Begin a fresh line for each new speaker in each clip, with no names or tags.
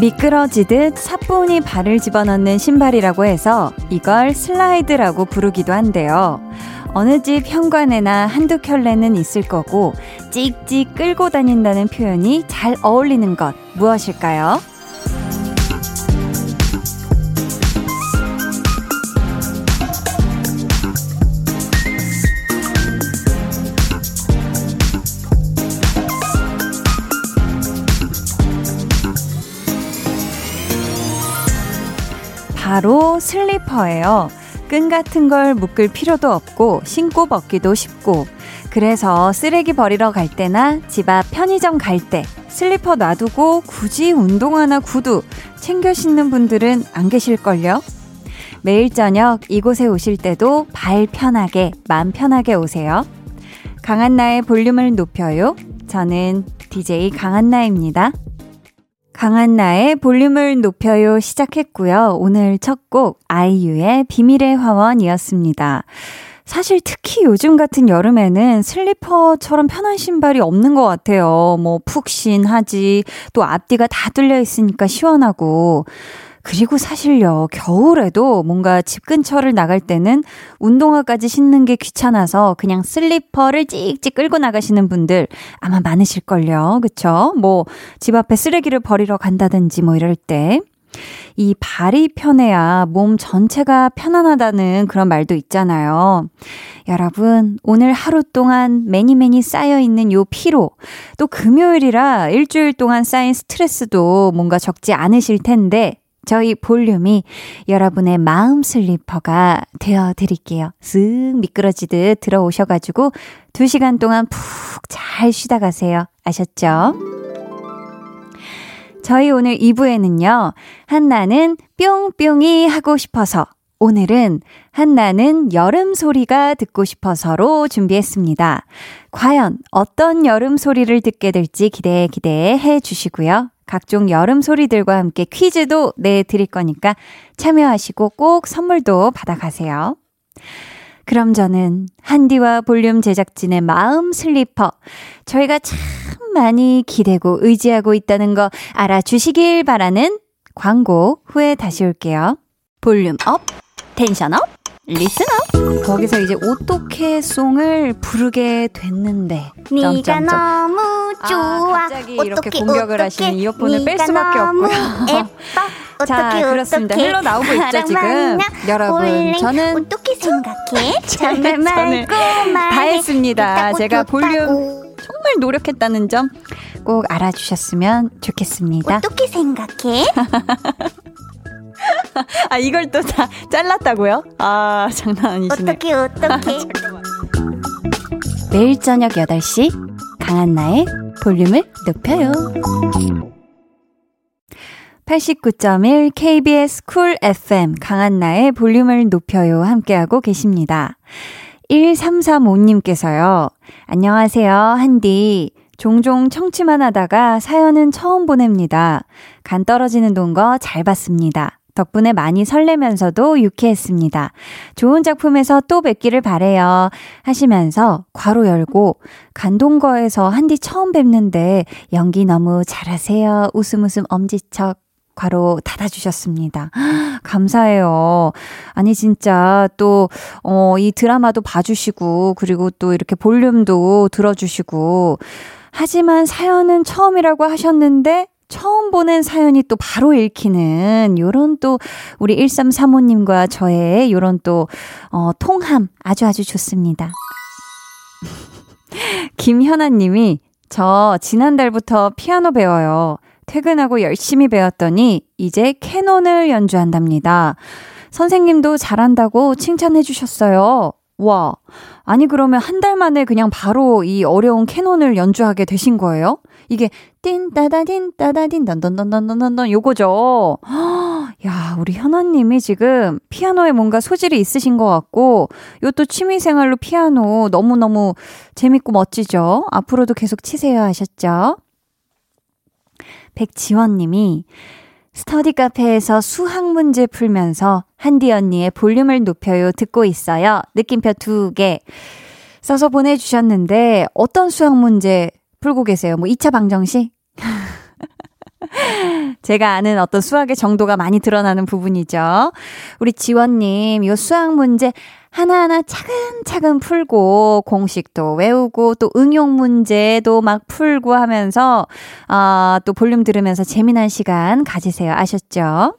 미끄러지듯 사뿐히 발을 집어넣는 신발이라고 해서 이걸 슬라이드라고 부르기도 한데요. 어느 집 현관에나 한두 켤레는 있을 거고 찍찍 끌고 다닌다는 표현이 잘 어울리는 것 무엇일까요? 바로 슬리퍼예요. 끈 같은 걸 묶을 필요도 없고 신고 벗기도 쉽고 그래서 쓰레기 버리러 갈 때나 집 앞 편의점 갈 때 슬리퍼 놔두고 굳이 운동화나 구두 챙겨 신는 분들은 안 계실걸요? 매일 저녁 이곳에 오실 때도 발 편하게, 마음 편하게 오세요. 강한나의 볼륨을 높여요. 저는 DJ 강한나입니다. 강한 나의 볼륨을 높여요 시작했고요. 오늘 첫 곡 아이유의 비밀의 화원이었습니다. 사실 특히 요즘 같은 여름에는 슬리퍼처럼 편한 신발이 없는 것 같아요. 뭐 푹신하지, 또 앞뒤가 다 뚫려 있으니까 시원하고. 그리고 사실요, 겨울에도 뭔가 집 근처를 나갈 때는 운동화까지 신는 게 귀찮아서 그냥 슬리퍼를 찍찍 끌고 나가시는 분들 아마 많으실걸요. 그쵸? 뭐, 집 앞에 쓰레기를 버리러 간다든지 뭐 이럴 때. 이 발이 편해야 몸 전체가 편안하다는 그런 말도 있잖아요. 여러분, 오늘 하루 동안 many many 쌓여있는 요 피로, 또 금요일이라 일주일 동안 쌓인 스트레스도 뭔가 적지 않으실 텐데, 저희 볼륨이 여러분의 마음 슬리퍼가 되어 드릴게요. 쓱 미끄러지듯 들어오셔가지고 2시간 동안 푹 잘 쉬다 가세요. 아셨죠? 저희 오늘 2부에는요, 한나는 뿅뿅이 하고 싶어서 오늘은 한나는 여름 소리가 듣고 싶어서로 준비했습니다. 과연 어떤 여름 소리를 듣게 될지 기대 기대해 주시고요. 각종 여름 소리들과 함께 퀴즈도 내드릴 거니까 참여하시고 꼭 선물도 받아가세요. 그럼 저는 한디와 볼륨 제작진의 마음 슬리퍼. 저희가 참 많이 기대고 의지하고 있다는 거 알아주시길 바라는 광고 후에 다시 올게요. volume up, tension up, listener. 거기서 이제 오토케 song을 부르게 됐는데.
네가 너무 아, 좋아.
아, 갑자기 이렇게 공격을 하시는 이어폰을 뺄 수밖에 없고요.
예뻐. 자
그렇습니다. 흘러 나오고 있죠 지금. 여러분 저는
어떻게 생각해? 정말 말고
다 했습니다. 제가 볼륨 정말 노력했다는 점 꼭 알아주셨으면 좋겠습니다.
어떻게 생각해?
아, 이걸 또 다 잘랐다고요? 아, 장난 아니시네.
어떻게, 어떻게.
매일 저녁 8시, 강한 나의 볼륨을 높여요. 89.1 KBS 쿨 FM 강한나의 볼륨을 높여요 함께하고 계십니다. 1335님께서요. 안녕하세요, 한디. 종종 청취만 하다가 사연은 처음 보냅니다. 간 떨어지는 동거 잘 봤습니다. 덕분에 많이 설레면서도 유쾌했습니다. 좋은 작품에서 또 뵙기를 바래요. 하시면서 괄호 열고 간동거에서 한디 처음 뵙는데 연기 너무 잘하세요. 웃음 웃음 엄지척 괄호 닫아주셨습니다. 감사해요. 아니, 진짜 또, 어, 이 드라마도 봐주시고, 그리고 또 이렇게 볼륨도 들어주시고, 하지만 사연은 처음이라고 하셨는데, 처음 보낸 사연이 또 바로 읽히는 요런 또 우리 1335님과 저의 요런 또, 어, 통함 아주 아주 좋습니다. 김현아 님이 저 지난달부터 피아노 배워요. 퇴근하고 열심히 배웠더니 이제 캐논을 연주한답니다. 선생님도 잘한다고 칭찬해 주셨어요. 와. 아니, 그러면 한 달 만에 그냥 바로 이 어려운 캐논을 연주하게 되신 거예요? 이게 띵 따다딘 따다딘 던던던던던던 요거죠. 야, 우리 현아님이 지금 피아노에 뭔가 소질이 있으신 것 같고, 요 또 취미 생활로 피아노 너무너무 재밌고 멋지죠? 앞으로도 계속 치세요 하셨죠? 백지원 님이 스터디 카페에서 수학 문제 풀면서 한디 언니의 볼륨을 높여요 듣고 있어요. 느낌표 두 개 써서 보내주셨는데 어떤 수학 문제 풀고 계세요? 뭐 2차 방정식? 제가 아는 어떤 수학의 정도가 많이 드러나는 부분이죠. 우리 지원님, 요 수학 문제 하나하나 차근차근 풀고 공식도 외우고 또 응용 문제도 막 풀고 하면서 아, 또 볼륨 들으면서 재미난 시간 가지세요. 아셨죠?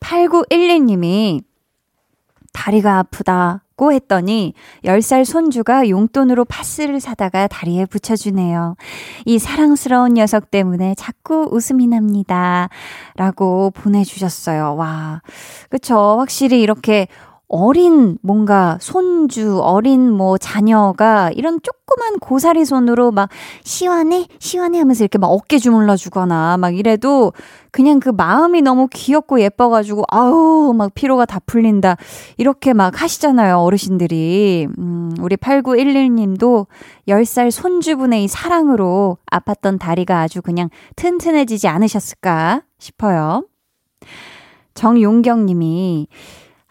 8911님이 다리가 아프다 고 했더니 10살 손주가 용돈으로 파스를 사다가 다리에 붙여주네요. 이 사랑스러운 녀석 때문에 자꾸 웃음이 납니다. 라고 보내주셨어요. 와. 그쵸. 확실히 이렇게 어린 뭔가 손주, 어린 뭐 자녀가 이런 조그만 고사리 손으로 막 시원해, 시원해 하면서 이렇게 막 어깨 주물러 주거나 막 이래도 그냥 그 마음이 너무 귀엽고 예뻐가지고 아우, 막 피로가 다 풀린다. 이렇게 막 하시잖아요, 어르신들이. 음, 우리 8911님도 10살 손주분의 이 사랑으로 아팠던 다리가 아주 그냥 튼튼해지지 않으셨을까 싶어요. 정용경 님이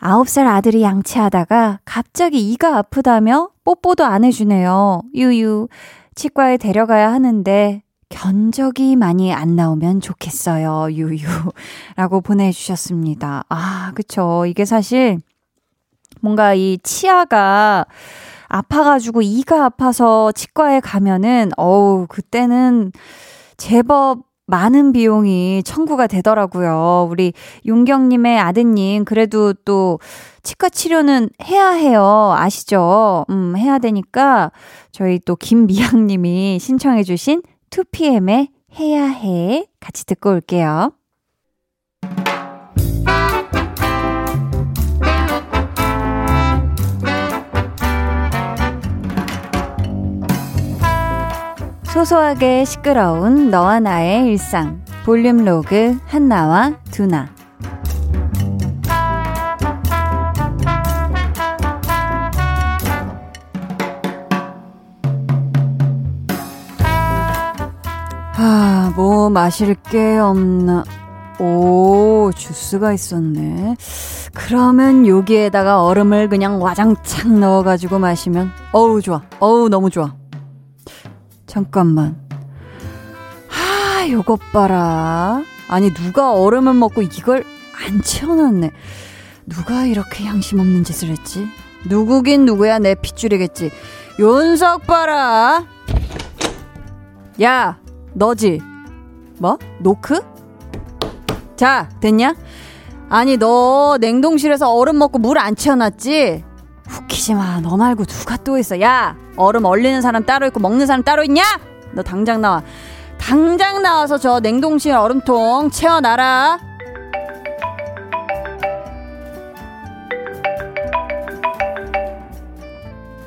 9살 아들이 양치하다가 갑자기 이가 아프다며 뽀뽀도 안 해주네요. 유유. 치과에 데려가야 하는데 견적이 많이 안 나오면 좋겠어요. 유유. 라고 보내주셨습니다. 아, 그쵸. 이게 사실 뭔가 이 치아가 아파가지고 이가 아파서 치과에 가면은, 어우, 그때는 제법 많은 비용이 청구가 되더라고요. 우리 용경님의 아드님, 그래도 또 치과 치료는 해야 해요. 아시죠? 음, 해야 되니까 저희 또 김미향님이 신청해주신 2PM의 해야 해 같이 듣고 올게요. 소소하게 시끄러운 너와 나의 일상 볼륨 로그 한나와 두나 아, 뭐 마실 게 없나? 오, 주스가 있었네. 그러면 여기에다가 얼음을 그냥 와장창 넣어가지고 마시면, 어우, 좋아. 어우, 너무 좋아. 잠깐만. 아, 요것 봐라. 아니, 누가 얼음을 먹고 이걸 안 채워놨네. 누가 이렇게 양심 없는 짓을 했지? 누구긴 누구야, 내 핏줄이겠지. 윤석 봐라. 야, 너지? 뭐? 노크? 자, 됐냐? 아니, 너 냉동실에서 얼음 먹고 물 안 채워놨지? 웃기지 마. 너 말고 누가 또 있어. 야, 얼음 얼리는 사람 따로 있고 먹는 사람 따로 있냐? 너 당장 나와. 당장 나와서 저 냉동실 얼음통 채워놔라.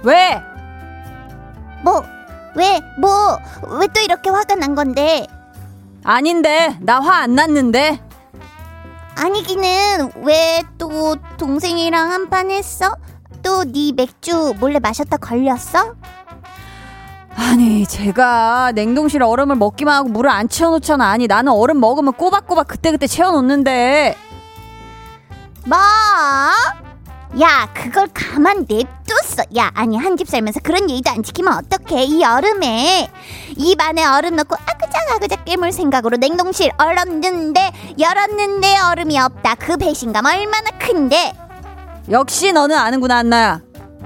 왜?
뭐, 왜, 뭐, 왜 또 이렇게 화가 난 건데?
아닌데, 나 화 안 났는데.
아니기는 왜 또 동생이랑 한판 했어? 또네 맥주 몰래 마셨다 걸렸어?
아니, 제가 냉동실 얼음을 먹기만 하고 물을 안 채워놓잖아. 아니, 나는 얼음 먹으면 꼬박꼬박 그때그때 채워놓는데.
뭐? 야, 그걸 가만 냅뒀어. 야, 아니, 한 집 살면서 그런 예의도 안 지키면 어떡해. 이 얼음에. 입 안에 얼음 넣고 아그작 아그작 깨물 생각으로 냉동실 얼었는데, 열었는데 얼음이 없다. 그 배신감 얼마나 큰데.
역시 너는 아는구나, 안나야.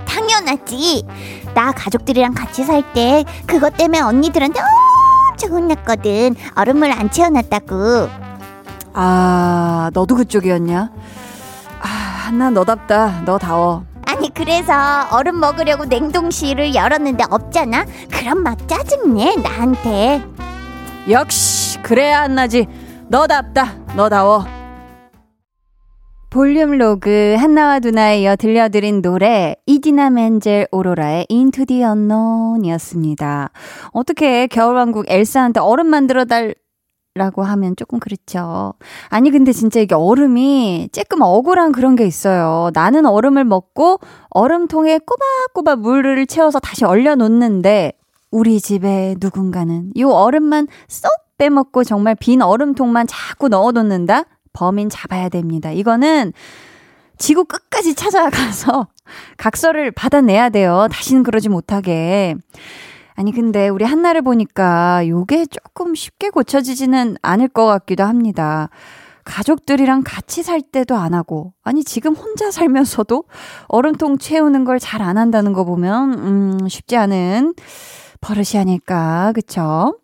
당연하지. 나 가족들이랑 같이 살 때 그것 때문에 언니들한테 엄청 혼났거든. 얼음물 안 채워놨다고.
아, 너도 그쪽이었냐? 아, 한나 너답다. 너다워.
아니 그래서 얼음 먹으려고 냉동실을 열었는데 없잖아. 그럼 막 짜증내 나한테.
역시 그래야 한나지. 너답다. 너다워. 볼륨 로그 한나와 두나에 이어 들려드린 노래 이디나 멘젤 오로라의 Into the Unknown이었습니다. 어떻게 겨울왕국 엘사한테 얼음 만들어 달 라고 하면 조금 그렇죠. 아니 근데 진짜 이게 얼음이 조금 억울한 그런 게 있어요. 나는 얼음을 먹고 얼음통에 꼬박꼬박 물을 채워서 다시 얼려 놓는데 우리 집에 누군가는 이 얼음만 쏙 빼먹고 정말 빈 얼음통만 자꾸 넣어 놓는다? 범인 잡아야 됩니다. 이거는 지구 끝까지 찾아가서 각서를 받아내야 돼요. 다시는 그러지 못하게. 아니, 근데 우리 한나를 보니까 요게 조금 쉽게 고쳐지지는 않을 것 같기도 합니다. 가족들이랑 같이 살 때도 안 하고, 아니, 지금 혼자 살면서도 얼음통 채우는 걸 잘 안 한다는 거 보면, 음, 쉽지 않은 버릇이 아닐까, 그쵸?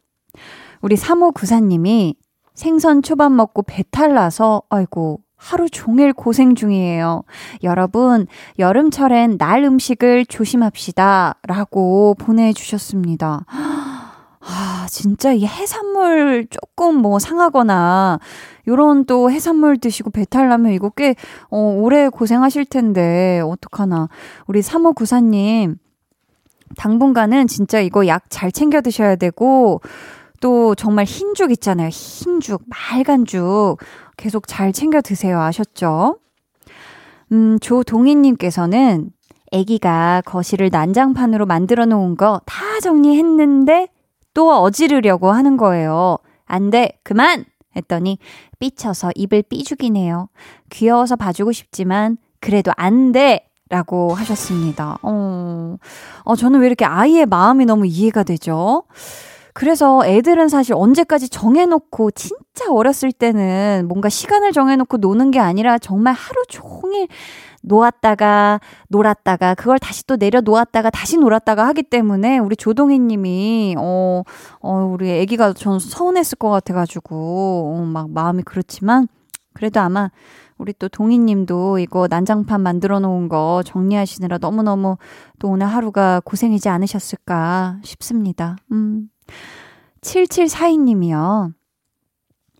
우리 3호 구사님이 생선 초밥 먹고 배탈 나서, 아이고, 하루 종일 고생 중이에요. 여러분, 여름철엔 날 음식을 조심합시다. 라고 보내주셨습니다. 아, 진짜 이 해산물 조금 뭐 상하거나, 요런 또 해산물 드시고 배탈 나면 이거 꽤, 어, 오래 고생하실 텐데, 어떡하나. 우리 3호구사님, 당분간은 진짜 이거 약 잘 챙겨 드셔야 되고, 또 정말 흰죽 있잖아요. 흰죽, 말간죽. 계속 잘 챙겨 드세요. 아셨죠? 음, 조동희님께서는 아기가 거실을 난장판으로 만들어 놓은 거 다 정리했는데 또 어지르려고 하는 거예요. 안 돼, 그만! 했더니 삐쳐서 입을 삐죽이네요. 귀여워서 봐주고 싶지만 그래도 안 돼! 라고 하셨습니다. 어, 어, 저는 왜 이렇게 아이의 마음이 너무 이해가 되죠? 그래서 애들은 사실 언제까지 정해놓고 진짜 어렸을 때는 뭔가 시간을 정해놓고 노는 게 아니라 정말 하루 종일 놓았다가 놀았다가 그걸 다시 또 내려 놓았다가 다시 놀았다가 하기 때문에 우리 조동희 님이 어, 어 우리 애기가 전 서운했을 것 같아 가지고 어, 막 마음이 그렇지만 그래도 아마 우리 또 동희 님도 이거 난장판 만들어 놓은 거 정리하시느라 너무너무 또 오늘 하루가 고생이지 않으셨을까 싶습니다. 음. 7742님이요.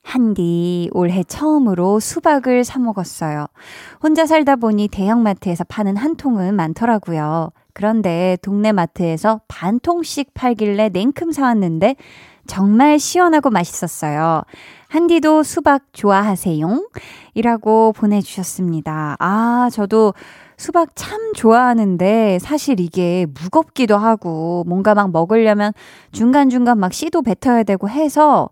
한디 올해 처음으로 수박을 사 먹었어요. 혼자 살다 보니 대형마트에서 파는 한 통은 많더라고요. 그런데 동네 마트에서 반 통씩 팔길래 냉큼 사왔는데 정말 시원하고 맛있었어요. 한디도 수박 좋아하세요? 이라고 보내주셨습니다. 아, 저도 수박 참 좋아하는데 사실 이게 무겁기도 하고 뭔가 막 먹으려면 중간중간 막 씨도 뱉어야 되고 해서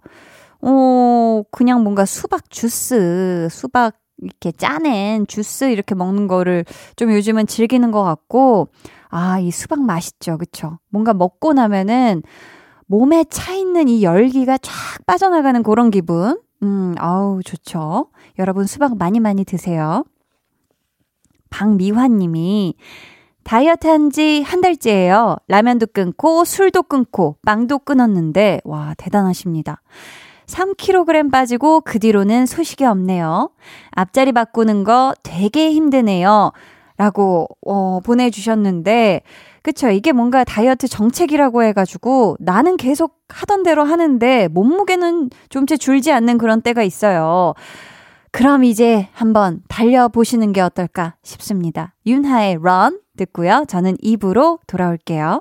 어, 그냥 뭔가 수박 주스, 수박 이렇게 짜낸 주스 이렇게 먹는 거를 좀 요즘은 즐기는 것 같고, 아, 이 수박 맛있죠. 그쵸? 뭔가 먹고 나면은 몸에 차 있는 이 열기가 쫙 빠져나가는 그런 기분. 음, 아우, 좋죠. 여러분 수박 많이 많이 드세요. 박미환 님이 다이어트 한 지 한 달째예요. 라면도 끊고 술도 끊고 빵도 끊었는데 와 대단하십니다. 3kg 빠지고 그 뒤로는 소식이 없네요. 앞자리 바꾸는 거 되게 힘드네요. 라고 어 보내주셨는데 그쵸 이게 뭔가 다이어트 정책이라고 해가지고 나는 계속 하던 대로 하는데 몸무게는 좀채 줄지 않는 그런 때가 있어요. 그럼 이제 한번 달려보시는 게 어떨까 싶습니다. 윤하의 Run 듣고요. 저는 입으로 돌아올게요.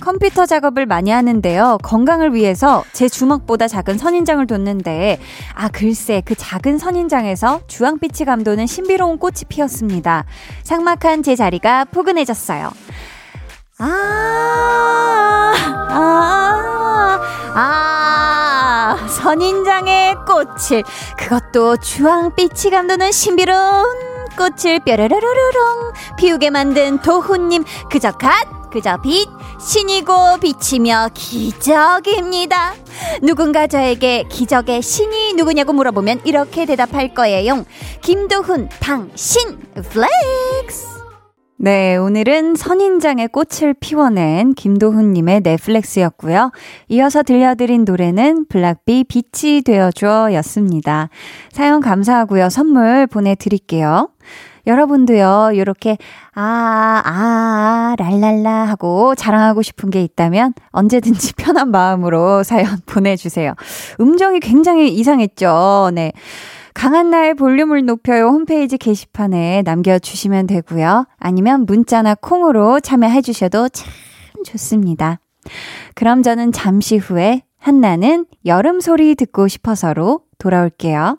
컴퓨터 작업을 많이 하는데요. 건강을 위해서 제 주먹보다 작은 선인장을 뒀는데, 아, 글쎄, 그 작은 선인장에서 주황빛이 감도는 신비로운 꽃이 피었습니다. 삭막한 제 자리가 포근해졌어요. 아, 아, 아, 선인장의 꽃을, 그것도 주황빛이 감도는 신비로운 꽃을 뾰로로로롱 피우게 만든 도훈님, 그저 갓 그저 빛, 신이고 빛이며 기적입니다. 누군가 저에게 기적의 신이 누구냐고 물어보면 이렇게 대답할 거예요. 김도훈, 당신, flex. 네, 오늘은 선인장의 꽃을 피워낸 김도훈님의 네, flex였고요. 이어서 들려드린 노래는 블락비 빛이 되어줘 였습니다. 사연 감사하고요. 선물 보내드릴게요. 여러분도요, 요렇게, 아, 아, 랄랄라 하고 자랑하고 싶은 게 있다면 언제든지 편한 마음으로 사연 보내주세요. 음정이 굉장히 이상했죠? 네. 강한 나의 볼륨을 높여요 홈페이지 게시판에 남겨주시면 되고요. 아니면 문자나 콩으로 참여해 주셔도 참 좋습니다. 그럼 저는 잠시 후에 한나는 여름 소리 듣고 싶어서로 돌아올게요.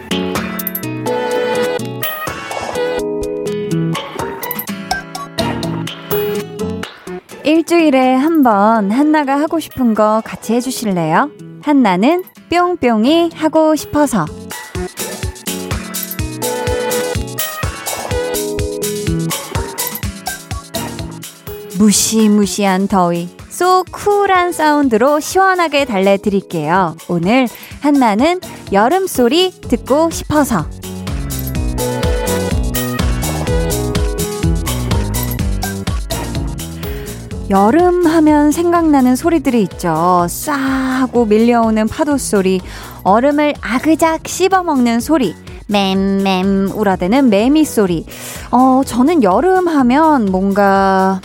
일주일에 한 번 한나가 하고 싶은 거 같이 해주실래요? 한나는 뿅뿅이 하고 싶어서 무시무시한 더위, 쏘 쿨한 사운드로 시원하게 달래드릴게요. 오늘 한나는 여름 소리 듣고 싶어서. 여름 하면 생각나는 소리들이 있죠. 싸하고 밀려오는 파도 소리, 얼음을 아그작 씹어먹는 소리, 맴맴 울어대는 매미 소리. 어, 저는 여름 하면 뭔가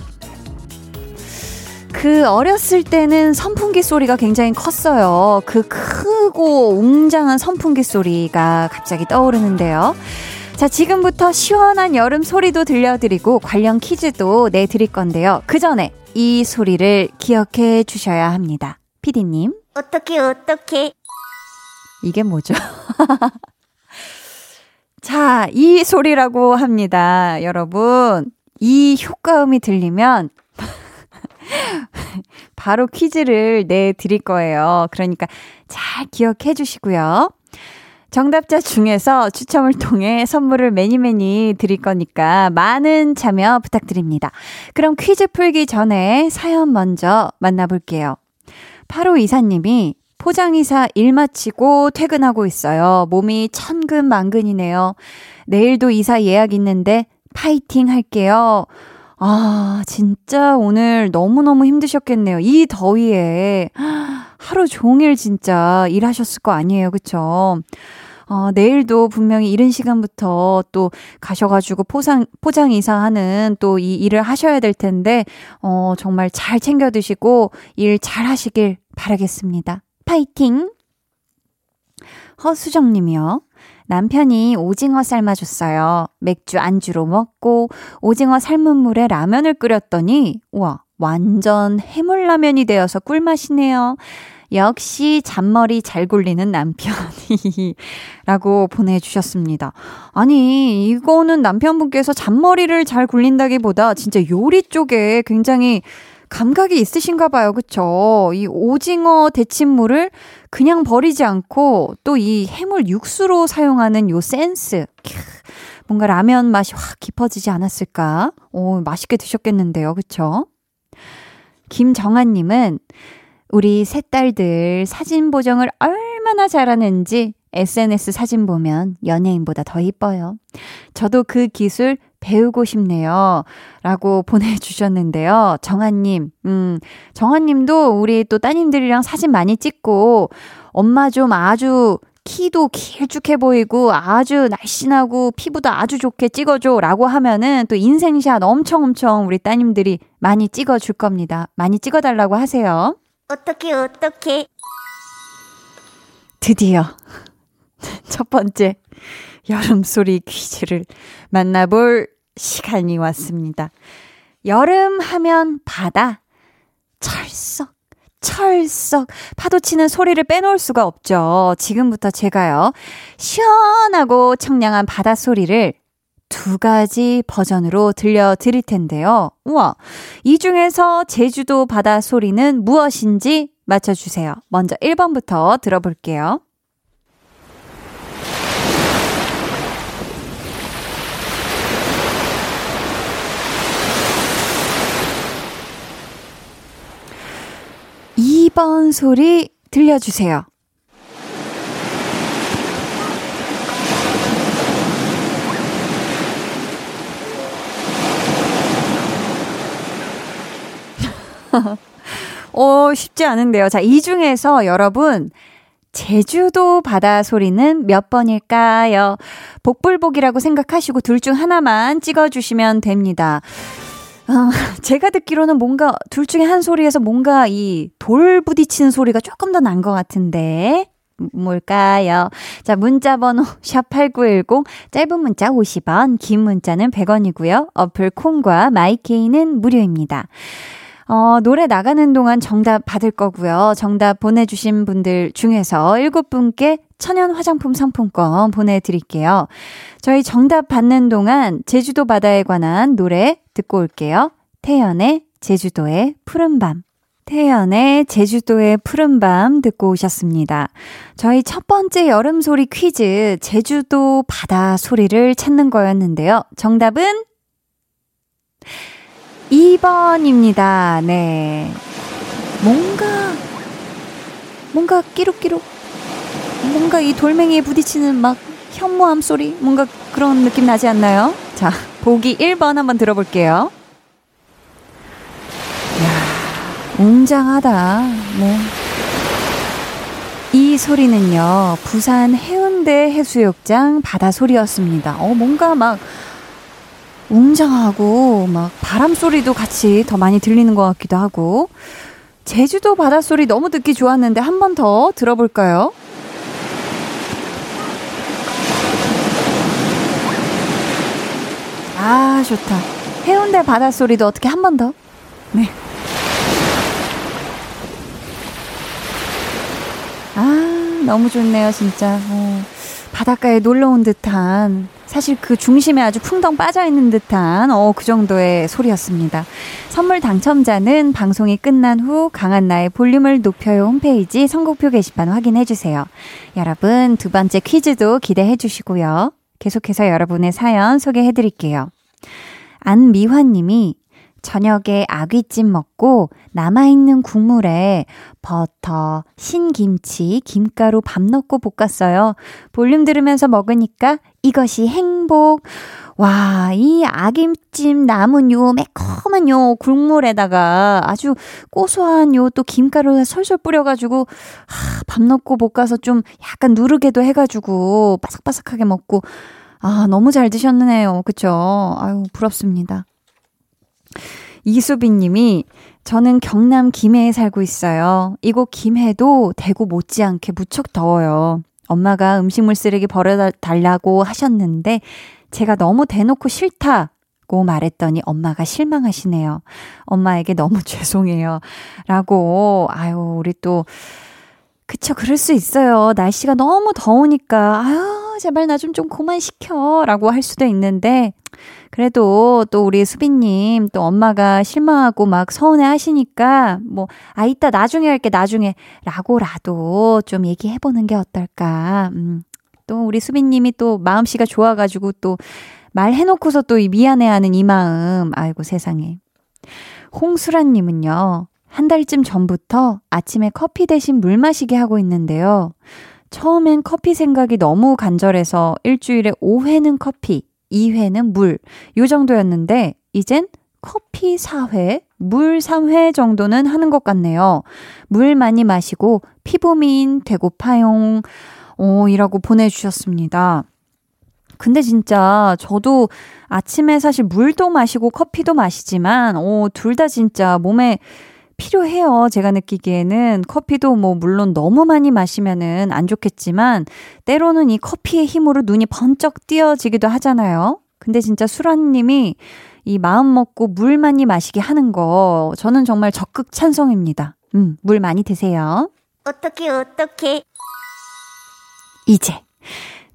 그 어렸을 때는 선풍기 소리가 굉장히 컸어요. 그 크고 웅장한 선풍기 소리가 갑자기 떠오르는데요. 자, 지금부터 시원한 여름 소리도 들려드리고 관련 퀴즈도 내드릴 건데요. 그 전에 이 소리를 기억해 주셔야 합니다. 피디님.
어떻게, 어떻게.
이게 뭐죠? 자, 이 소리라고 합니다. 여러분. 이 효과음이 들리면 바로 퀴즈를 내 드릴 거예요. 그러니까 잘 기억해 주시고요. 정답자 중에서 추첨을 통해 선물을 매니매니 드릴 거니까 많은 참여 부탁드립니다. 그럼 퀴즈 풀기 전에 사연 먼저 만나볼게요. 8호 이사님이 포장이사 일 마치고 퇴근하고 있어요. 몸이 천근만근이네요. 내일도 이사 예약 있는데 파이팅 할게요. 아, 진짜 오늘 너무너무 힘드셨겠네요. 이 더위에 하루 종일 진짜 일하셨을 거 아니에요. 그쵸? 어, 내일도 분명히 이른 시간부터 또 가셔가지고 포상, 포장 이사하는 또 이 일을 하셔야 될 텐데, 어, 정말 잘 챙겨 드시고 일 잘 하시길 바라겠습니다. 파이팅! 허수정 님이요. 남편이 오징어 삶아줬어요. 맥주 안주로 먹고 오징어 삶은 물에 라면을 끓였더니 우와 완전 해물라면이 되어서 꿀맛이네요. 역시 잔머리 잘 굴리는 남편이 라고 보내주셨습니다. 아니 이거는 남편분께서 잔머리를 잘 굴린다기보다 진짜 요리 쪽에 굉장히 감각이 있으신가 봐요. 그쵸? 이 오징어 데친물을 그냥 버리지 않고 또 이 해물 육수로 사용하는 요 센스. 뭔가 라면 맛이 확 깊어지지 않았을까? 오, 맛있게 드셨겠는데요. 그쵸? 김정아님은 우리 세 딸들 사진 보정을 얼마나 잘하는지 SNS 사진 보면 연예인보다 더 이뻐요. 저도 그 기술 배우고 싶네요. 라고 보내주셨는데요. 정한님, 음, 정한님도 우리 또 따님들이랑 사진 많이 찍고, 엄마 좀 아주 키도 길쭉해 보이고 아주 날씬하고 피부도 아주 좋게 찍어줘 라고 하면은 또 인생샷 엄청 엄청 우리 따님들이 많이 찍어줄 겁니다. 많이 찍어달라고 하세요.
어떻게, 어떻게.
드디어 첫 번째 여름 소리 퀴즈를 만나볼 시간이 왔습니다. 여름 하면 바다. 철썩, 철썩. 파도 치는 소리를 빼놓을 수가 없죠. 지금부터 제가요. 시원하고 청량한 바다 소리를 두 가지 버전으로 들려드릴 텐데요. 우와. 이 중에서 제주도 바다 소리는 무엇인지 맞춰주세요. 먼저 1번부터 들어볼게요. 2번 소리 들려주세요. 어, 쉽지 않은데요. 자, 이 중에서 여러분, 제주도 바다 소리는 몇 번일까요? 복불복이라고 생각하시고 둘 중 하나만 찍어주시면 됩니다. 어, 제가 듣기로는 뭔가 둘 중에 한 소리에서 뭔가 이 돌 부딪히는 소리가 조금 더 난 것 같은데. 뭘까요? 자, 문자 번호 샵8910 짧은 문자 50원, 긴 문자는 100원이고요. 어플 콩과 마이케이는 무료입니다. 어, 노래 나가는 동안 정답 받을 거고요. 정답 보내주신 분들 중에서 7분께 천연 화장품 상품권 보내드릴게요. 저희 정답 받는 동안 제주도 바다에 관한 노래 듣고 올게요. 태연의 제주도의 푸른밤. 태연의 제주도의 푸른밤 듣고 오셨습니다. 저희 첫 번째 여름 소리 퀴즈, 제주도 바다 소리를 찾는 거였는데요. 정답은 2번입니다. 네. 뭔가, 뭔가 끼룩끼룩, 뭔가 이 돌멩이에 부딪히는 막 현무암 소리, 뭔가 그런 느낌 나지 않나요? 자, 보기 1번 한번 들어볼게요. 야 웅장하다. 네. 이 소리는요, 부산 해운대 해수욕장 바다 소리였습니다. 어, 뭔가 막, 웅장하고 막 바람 소리도 같이 더 많이 들리는 것 같기도 하고 제주도 바닷소리 너무 듣기 좋았는데 한 번 더 들어볼까요? 아 좋다 해운대 바닷소리도 어떻게 한 번 더? 네. 아 너무 좋네요 진짜 어, 바닷가에 놀러 온 듯한 사실 그 중심에 아주 풍덩 빠져 있는 듯한 어, 그 정도의 소리였습니다. 선물 당첨자는 방송이 끝난 후 강한나의 볼륨을 높여요 홈페이지 선곡표 게시판 확인해 주세요. 여러분 두 번째 퀴즈도 기대해 주시고요. 계속해서 여러분의 사연 소개해 드릴게요. 안미환 님이 저녁에 아귀찜 먹고 남아있는 국물에 버터, 신김치, 김가루 밥 넣고 볶았어요. 볼륨 들으면서 먹으니까 이것이 행복. 와, 이 아김찜 남은 요 매콤한 요 국물에다가 아주 고소한 요 또 김가루 솔솔 뿌려가지고, 하, 밥 넣고 볶아서 좀 약간 누르게도 해가지고 바삭바삭하게 먹고, 아, 너무 잘 드셨네요. 그쵸? 아유, 부럽습니다. 이수빈 님이 저는 경남 김해에 살고 있어요. 이곳 김해도 대구 못지않게 무척 더워요. 엄마가 음식물 쓰레기 버려달라고 하셨는데 제가 너무 대놓고 싫다 고 말했더니 엄마가 실망하시네요. 엄마에게 너무 죄송해요. 라고, 아유, 우리 또, 그쵸, 그럴 수 있어요. 날씨가 너무 더우니까, 아유, 제발 나좀좀 그만 시켜. 라고 할 수도 있는데, 그래도 또 우리 수빈님 또 엄마가 실망하고 막 서운해 하시니까 뭐, 아, 이따 나중에 할게, 나중에. 라고라도 좀 얘기해보는 게 어떨까. 음, 또 우리 수빈님이 또 마음씨가 좋아가지고 또 말해놓고서 또 미안해하는 이 마음. 아이고 세상에. 홍수란님은요, 한 달쯤 전부터 아침에 커피 대신 물 마시게 하고 있는데요. 처음엔 커피 생각이 너무 간절해서 일주일에 5회는 커피, 2회는 물, 요 정도였는데, 이젠 커피 4회, 물 3회 정도는 하는 것 같네요. 물 많이 마시고 피부 미인 되고파용, 어, 이라고 보내주셨습니다. 근데 진짜 저도 아침에 사실 물도 마시고 커피도 마시지만, 어, 둘다 진짜 몸에 필요해요. 제가 느끼기에는 커피도 뭐 물론 너무 많이 마시면은 안 좋겠지만 때로는 이 커피의 힘으로 눈이 번쩍 띄어지기도 하잖아요. 근데 진짜 수라님이 이 마음 먹고 물 많이 마시게 하는 거 저는 정말 적극 찬성입니다. 음, 물 많이 드세요.
어떻게 어떻게
이제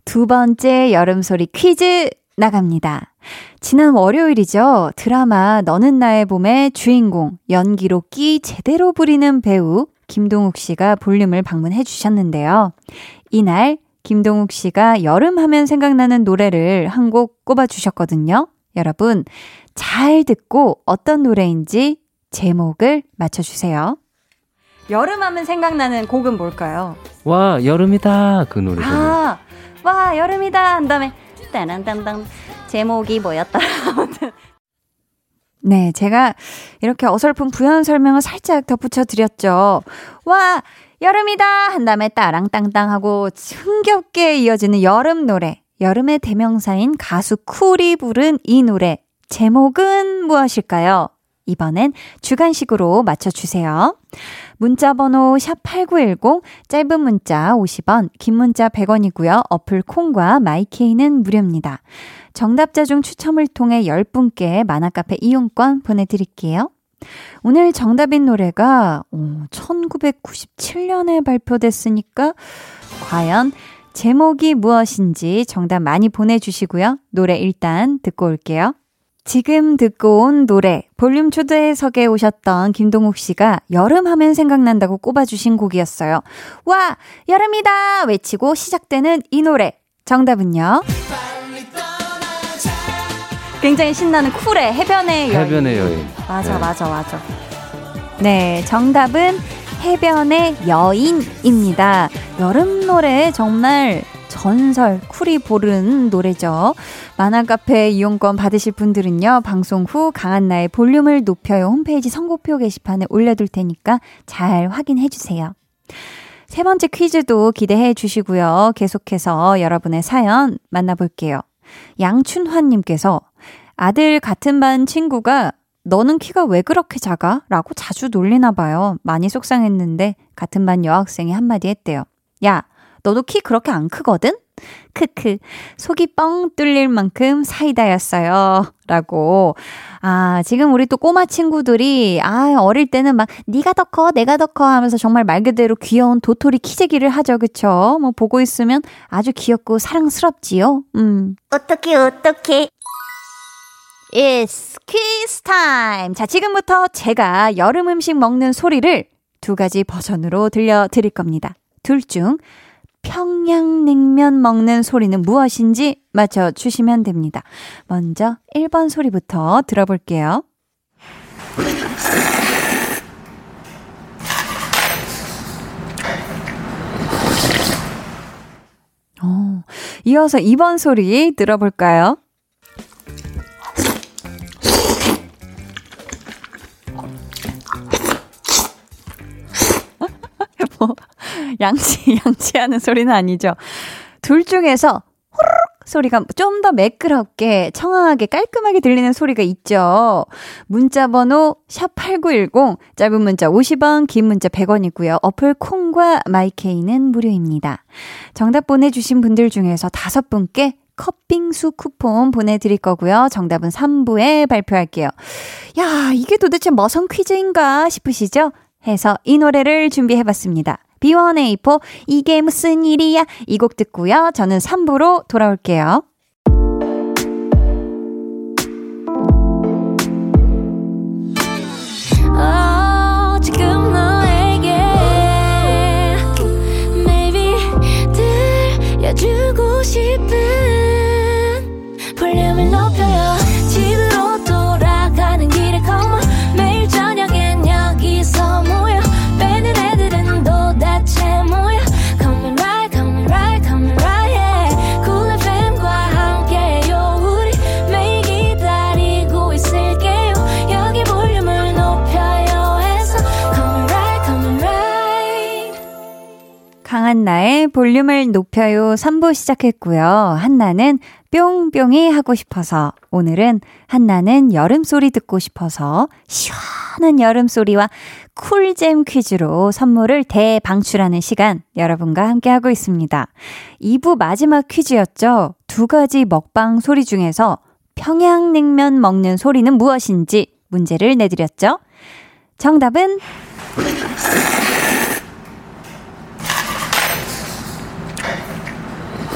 두 번째 여름 소리 퀴즈 나갑니다. 지난 월요일이죠. 드라마 너는 나의 봄의 주인공, 연기로 끼 제대로 부리는 배우 김동욱 씨가 볼륨을 방문해 주셨는데요. 이날 김동욱 씨가 여름 하면 생각나는 노래를 한 곡 꼽아 주셨거든요. 여러분, 잘 듣고 어떤 노래인지 제목을 맞춰주세요. 여름 하면 생각나는 곡은 뭘까요?
와, 여름이다. 그 노래.
아, 와, 여름이다. 한 다음에, 따란딴딴. 제목이 뭐였다. 네, 제가 이렇게 어설픈 부연 설명을 살짝 덧붙여 드렸죠. 와, 여름이다! 한 다음에 따랑땅땅 하고 흥겹게 이어지는 여름 노래. 여름의 대명사인 가수 쿨이 부른 이 노래. 제목은 무엇일까요? 이번엔 주간식으로 맞춰주세요. 문자번호 샵8910, 짧은 문자 50원, 긴 문자 100원이고요. 어플 콩과 마이케이는 무료입니다. 정답자 중 추첨을 통해 10분께 만화카페 이용권 보내드릴게요. 오늘 정답인 노래가 1997년에 발표됐으니까 과연 제목이 무엇인지 정답 많이 보내주시고요. 노래 일단 듣고 올게요. 지금 듣고 온 노래 볼륨 초대석에 오셨던 김동욱 씨가 여름 하면 생각난다고 꼽아주신 곡이었어요. 와 여름이다 외치고 시작되는 이 노래 정답은요. 굉장히 신나는 쿨의 해변의 여인.
해변의 여인.
맞아
네.
맞아 맞아. 네 정답은 해변의 여인입니다. 여름 노래 정말 전설 쿨이 부른 노래죠. 만화 카페 이용권 받으실 분들은요. 방송 후 강한나의 볼륨을 높여요 홈페이지 선곡표 게시판에 올려둘 테니까 잘 확인해 주세요. 세 번째 퀴즈도 기대해 주시고요. 계속해서 여러분의 사연 만나볼게요. 양춘환님께서 아들 같은 반 친구가 너는 키가 왜 그렇게 작아? 라고 자주 놀리나 봐요. 많이 속상했는데 같은 반 여학생이 한마디 했대요. 야, 너도 키 그렇게 안 크거든? 크크. 속이 뻥 뚫릴 만큼 사이다였어요. 라고. 아, 지금 우리 또 꼬마 친구들이, 아, 어릴 때는 막, 네가 더 커, 내가 더 커 하면서 정말 말 그대로 귀여운 도토리 키재기를 하죠. 그쵸? 뭐, 보고 있으면 아주 귀엽고 사랑스럽지요? 음.
어떻게 어떻게
It's quiz time. 자, 지금부터 제가 여름 음식 먹는 소리를 두 가지 버전으로 들려드릴 겁니다. 둘 중 평양냉면 먹는 소리는 무엇인지 맞춰주시면 됩니다. 먼저 1번 소리부터 들어볼게요. 어, 이어서 2번 소리 들어볼까요? 뭐, 양치, 양치하는 소리는 아니죠. 둘 중에서 호르륵 소리가 좀 더 매끄럽게, 청아하게, 깔끔하게 들리는 소리가 있죠. 문자 번호 샵8910, 짧은 문자 50원, 긴 문자 100원이고요. 어플 콩과 마이케이는 무료입니다. 정답 보내주신 분들 중에서 다섯 분께 컵빙수 쿠폰 보내드릴 거고요. 정답은 3부에 발표할게요. 야, 이게 도대체 머선 퀴즈인가 싶으시죠? 해서 이 노래를 준비해봤습니다. B1A4 이게 무슨 일이야 이 곡 듣고요. 저는 3부로 돌아올게요.
들려주고 싶은 볼륨을
한 나의 볼륨을 높여요 3부 시작했고요. 한나는 뿅뿅이 하고 싶어서 오늘은 한나는 여름 소리 듣고 싶어서 시원한 여름 소리와 쿨잼 퀴즈로 선물을 대방출하는 시간 여러분과 함께 하고 있습니다. 2부 마지막 퀴즈였죠. 두 가지 먹방 소리 중에서 평양냉면 먹는 소리는 무엇인지 문제를 내드렸죠. 정답은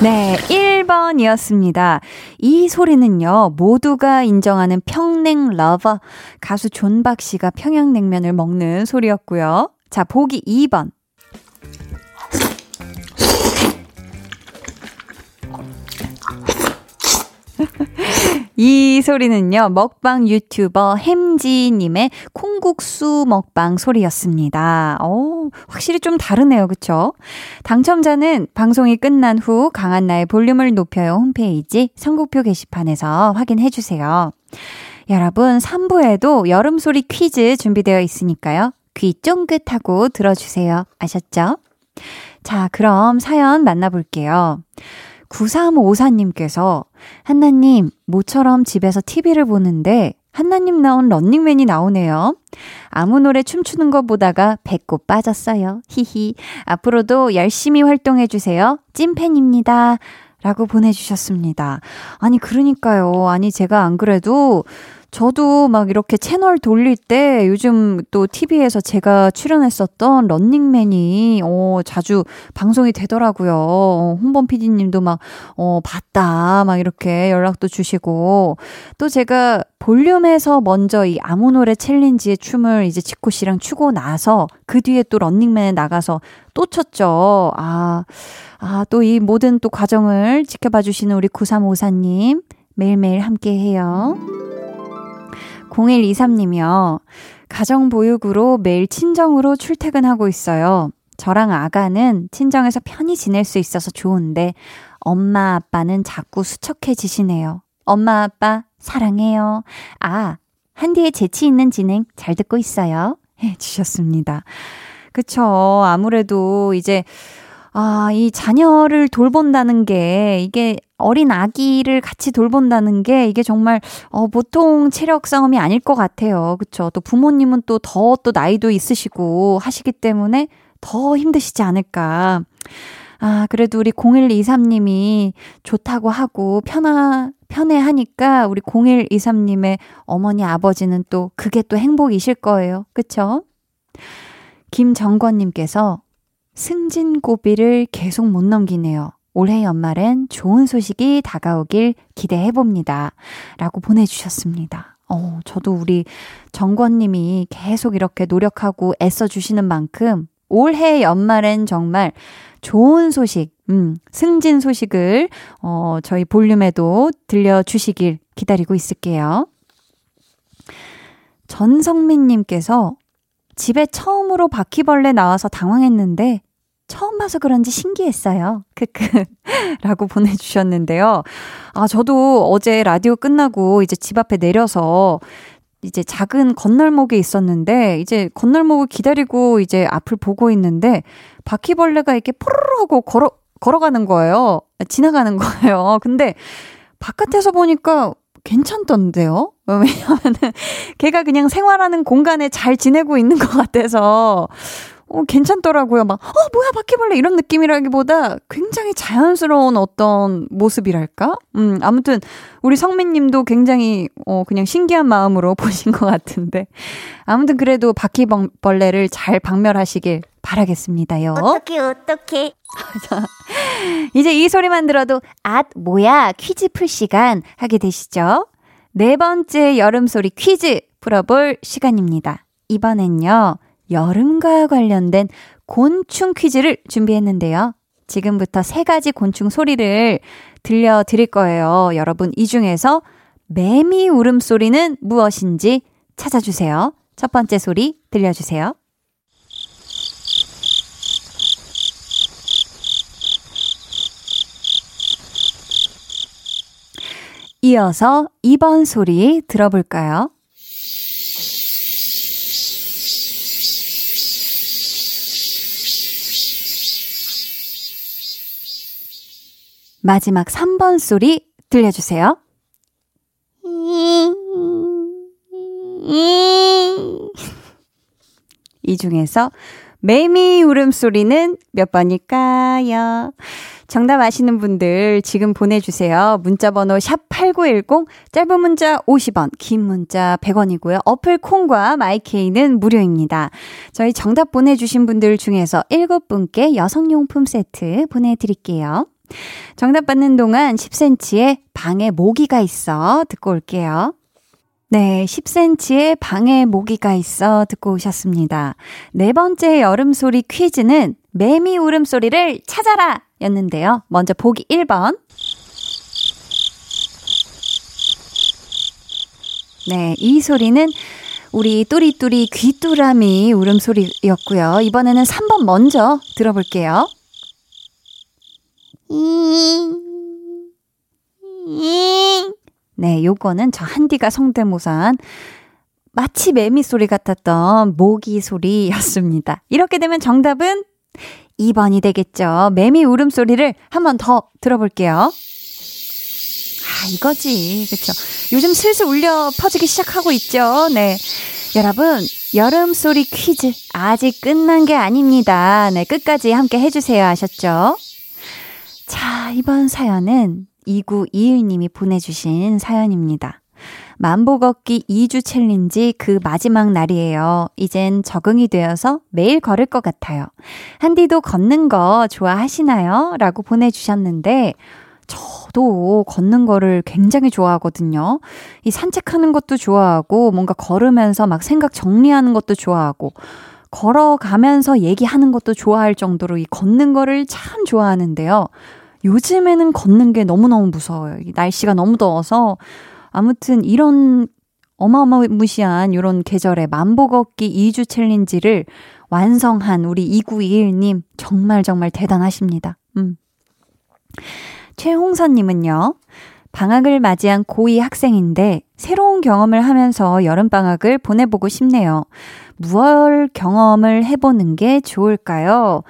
네, 1번이었습니다. 이 소리는요, 모두가 인정하는 평냉 lover, 가수 존박 씨가 평양냉면을 먹는 소리였고요. 자, 보기 2번. 이 소리는요, 먹방 유튜버 햄지님의 콩국수 먹방 소리였습니다. 오, 확실히 좀 다르네요. 그쵸? 당첨자는 방송이 끝난 후 강한나의 볼륨을 높여요 홈페이지 선곡표 게시판에서 확인해주세요. 여러분, 3부에도 여름소리 퀴즈 준비되어 있으니까요. 귀 쫑긋하고 들어주세요. 아셨죠? 자, 그럼 사연 만나볼게요. 9354님께서 한나님, 모처럼 집에서 TV를 보는데 한나님 나온 런닝맨이 나오네요. 아무 노래 춤추는 거 보다가 배꼽 빠졌어요. 히히. 앞으로도 열심히 활동해주세요. 찐팬입니다. 라고 보내주셨습니다. 아니, 그러니까요. 아니, 제가 안 그래도 저도 막 이렇게 채널 돌릴 때 요즘 또 TV에서 제가 출연했었던 런닝맨이 어 자주 방송이 되더라고요. 홍범 PD님도 막 어 봤다 막 이렇게 연락도 주시고 또 제가 볼륨에서 먼저 이 아무 노래 챌린지의 춤을 이제 지코 씨랑 추고 나서 그 뒤에 또 런닝맨에 나가서 또 췄죠. 아, 아, 또 이 모든 또 과정을 지켜봐 주시는 우리 9354님 매일매일 함께 해요. 0123님이요. 가정보육으로 매일 친정으로 출퇴근하고 있어요. 저랑 아가는 친정에서 편히 지낼 수 있어서 좋은데 엄마 아빠는 자꾸 수척해지시네요. 엄마 아빠 사랑해요. 아, 한디의 재치 있는 진행 잘 듣고 있어요. 해 주셨습니다. 그쵸. 아무래도 이제 아, 이 자녀를 돌본다는 게 이게 어린 아기를 같이 돌본다는 게 이게 정말 어 보통 체력 싸움이 아닐 것 같아요. 그쵸? 또 부모님은 또더또 나이도 있으시고 하시기 때문에 더 힘드시지 않을까. 아, 그래도 우리 0123님이 좋다고 하고 편하, 편해 하니까 우리 0123님의 어머니 아버지는 또 그게 또 행복이실 거예요. 그쵸? 김정권님께서 승진고비를 계속 못 넘기네요. 올해 연말엔 좋은 소식이 다가오길 기대해 봅니다. 라고 보내주셨습니다. 어, 저도 우리 정권님이 계속 이렇게 노력하고 애써주시는 만큼 올해 연말엔 정말 좋은 소식, 음, 승진 소식을, 어, 저희 볼륨에도 들려주시길 기다리고 있을게요. 전성민님께서 집에 처음으로 바퀴벌레 나와서 당황했는데 처음 봐서 그런지 신기했어요. 크크. 라고 보내주셨는데요. 아, 저도 어제 라디오 끝나고 이제 집 앞에 내려서 이제 작은 건널목에 있었는데 이제 건널목을 기다리고 이제 앞을 보고 있는데 바퀴벌레가 이렇게 포르르 하고 걸어 걸어가는 거예요. 지나가는 거예요. 근데 바깥에서 보니까 괜찮던데요? 왜냐면은 걔가 그냥 생활하는 공간에 잘 지내고 있는 것 같아서 어, 괜찮더라고요. 막, 어, 뭐야, 바퀴벌레 이런 느낌이라기보다 굉장히 자연스러운 어떤 모습이랄까? 음, 아무튼, 우리 성민 님도 굉장히, 어, 그냥 신기한 마음으로 보신 것 같은데. 아무튼 그래도 바퀴벌레를 잘 박멸하시길 바라겠습니다요.
어떡해, 어떡해.
이제 이 소리만 들어도, 앗, 뭐야, 퀴즈 풀 시간 하게 되시죠? 네 번째 여름소리 퀴즈 풀어볼 시간입니다. 이번엔요, 여름과 관련된 곤충 퀴즈를 준비했는데요. 지금부터 세 가지 곤충 소리를 들려드릴 거예요. 여러분, 이 중에서 매미 울음소리는 무엇인지 찾아주세요. 첫 번째 소리 들려주세요. 이어서 2번 소리 들어볼까요? 마지막 3번 소리 들려주세요. 이 중에서 매미 울음소리는 몇 번일까요? 정답 아시는 분들 지금 보내주세요. 문자번호 샵8910, 짧은 문자 50원, 긴 문자 100원이고요. 어플 콩과 마이케이는 무료입니다. 저희 정답 보내주신 분들 중에서 7분께 여성용품 세트 보내드릴게요. 정답 받는 동안 10cm의 방에 모기가 있어 듣고 올게요. 네, 10cm의 방에 모기가 있어 듣고 오셨습니다. 네 번째 여름 소리 퀴즈는 매미 울음소리를 찾아라 였는데요. 먼저 보기 1번. 네, 이 소리는 우리 또리또리 귀뚜라미 울음소리였고요. 이번에는 3번 먼저 들어볼게요. 네, 요거는 저 한디가 성대모사한 마치 매미 소리 같았던 모기 소리였습니다. 이렇게 되면 정답은 2번이 되겠죠. 매미 울음소리를 한 번 더 들어볼게요. 아, 이거지. 그쵸. 요즘 슬슬 울려 퍼지기 시작하고 있죠. 네. 여러분, 여름소리 퀴즈 아직 끝난 게 아닙니다. 네, 끝까지 함께 해주세요. 아셨죠? 자, 이번 사연은 2921님이 보내주신 사연입니다. 만보 걷기 2주 챌린지 그 마지막 날이에요. 이젠 적응이 되어서 매일 걸을 것 같아요. 한디도 걷는 거 좋아하시나요? 라고 보내주셨는데, 저도 걷는 거를 굉장히 좋아하거든요. 이 산책하는 것도 좋아하고, 뭔가 걸으면서 막 생각 정리하는 것도 좋아하고, 걸어가면서 얘기하는 것도 좋아할 정도로 이 걷는 거를 참 좋아하는데요. 요즘에는 걷는 게 너무너무 무서워요. 날씨가 너무 더워서 아무튼 이런 어마어마무시한 이런 계절에 만보 걷기 2주 챌린지를 완성한 우리 2921님 정말 정말 대단하십니다. 음. 최홍선님은요. 방학을 맞이한 고2 학생인데 새로운 경험을 하면서 여름방학을 보내보고 싶네요. 무얼 경험을 해보는 게 좋을까요?